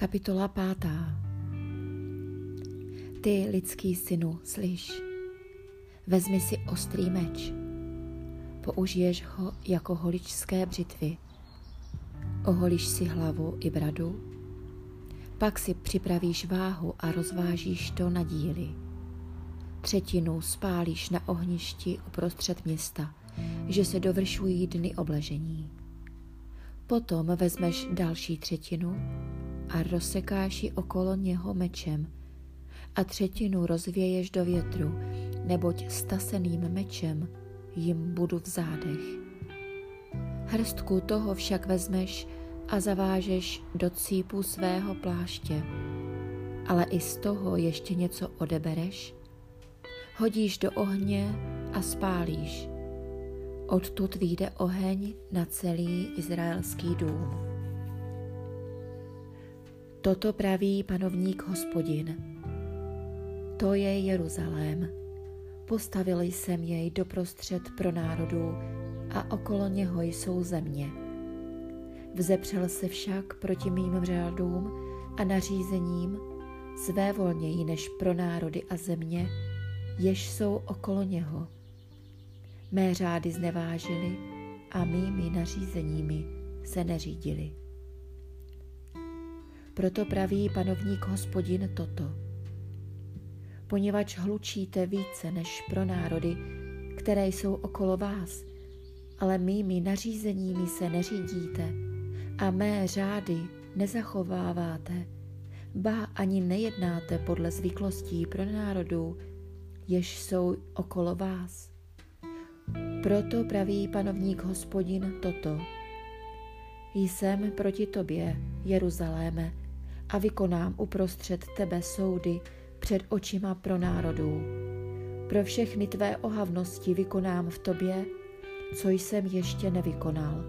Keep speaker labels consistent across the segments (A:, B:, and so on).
A: Kapitola pátá. Ty, lidský synu, slyš, vezmi si ostrý meč, použiješ ho jako holičské břitvy, oholíš si hlavu i bradu, pak si připravíš váhu a rozvážíš to na díly. Třetinu spálíš na ohništi uprostřed města, že se dovršují dny obležení. Potom vezmeš další třetinu a rozsekáš ji okolo něho mečem a třetinu rozvěješ do větru, neboť staseným mečem jim budu v zádech. Hrstku toho však vezmeš a zavážeš do cípu svého pláště, ale i z toho ještě něco odebereš, hodíš do ohně a spálíš. Odtud vyjde oheň na celý izraelský dům. Toto praví panovník hospodin. To je Jeruzalém. Postavil jsem jej doprostřed pro národů a okolo něho jsou země. Vzepřel se však proti mým řádům a nařízením své volněji než pro národy a země, jež jsou okolo něho. Mé řády znevážili a mými nařízeními se neřídili. Proto praví panovník hospodin toto. Poněvadž hlučíte více než pro národy, které jsou okolo vás, ale mými nařízeními se neřídíte a mé řády nezachováváte, ba ani nejednáte podle zvyklostí pro národů, jež jsou okolo vás. Proto praví panovník hospodin toto. Jsem proti tobě, Jeruzaléme, a vykonám uprostřed tebe soudy před očima pro národů. Pro všechny tvé ohavnosti vykonám v tobě, co jsem ještě nevykonal.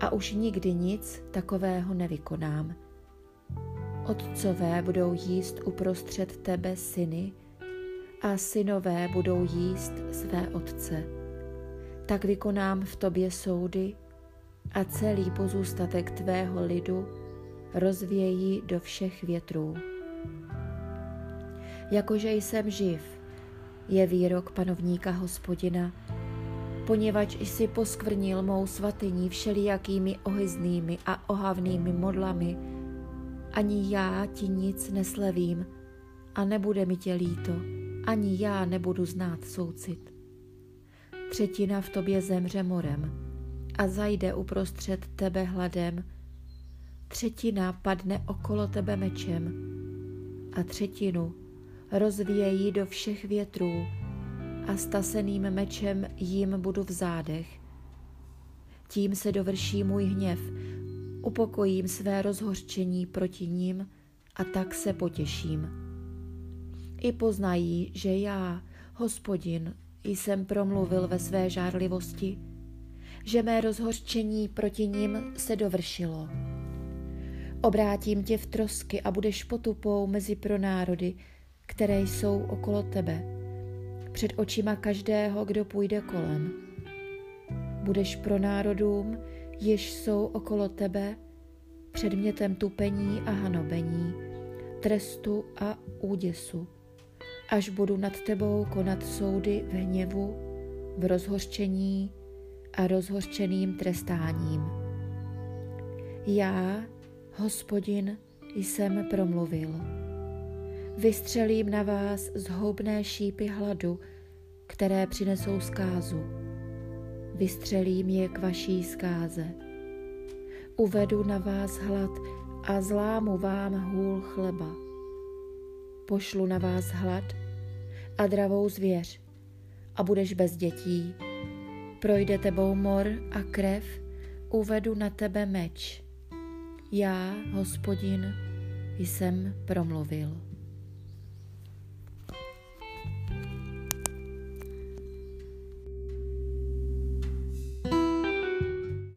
A: A už nikdy nic takového nevykonám. Otcové budou jíst uprostřed tebe syny a synové budou jíst své otce. Tak vykonám v tobě soudy a celý pozůstatek tvého lidu rozvějí do všech větrů. Jakože jsem živ, je výrok panovníka hospodina, poněvadž jsi poskvrnil mou svatyní všelijakými ohyznými a ohavnými modlami, ani já ti nic neslevím a nebude mi tě líto, ani já nebudu znát soucit. Třetina v tobě zemře morem a zajde uprostřed tebe hladem, třetina padne okolo tebe mečem a třetinu rozvíjejí do všech větrů a staseným mečem jim budu v zádech. Tím se dovrší můj hněv, upokojím své rozhořčení proti ním a tak se potěším. I poznají, že já, hospodin, jsem promluvil ve své žárlivosti, že mé rozhořčení proti ním se dovršilo. Obrátím tě v trosky a budeš potupou mezi pronárody, které jsou okolo tebe, před očima každého, kdo půjde kolem. Budeš pro národům, jež jsou okolo tebe, předmětem tupení a hanobení, trestu a úděsu, až budu nad tebou konat soudy v hněvu, v rozhořčení a rozhořčeným trestáním. Já, Hospodin, jsem promluvil. Vystřelím na vás zhoubné šípy hladu, které přinesou zkázu. Vystřelím je k vaší zkáze. Uvedu na vás hlad a zlámu vám hůl chleba. Pošlu na vás hlad a dravou zvěř a budeš bez dětí. Projde tebou mor a krev, uvedu na tebe meč já, hospodin, jsem promluvil.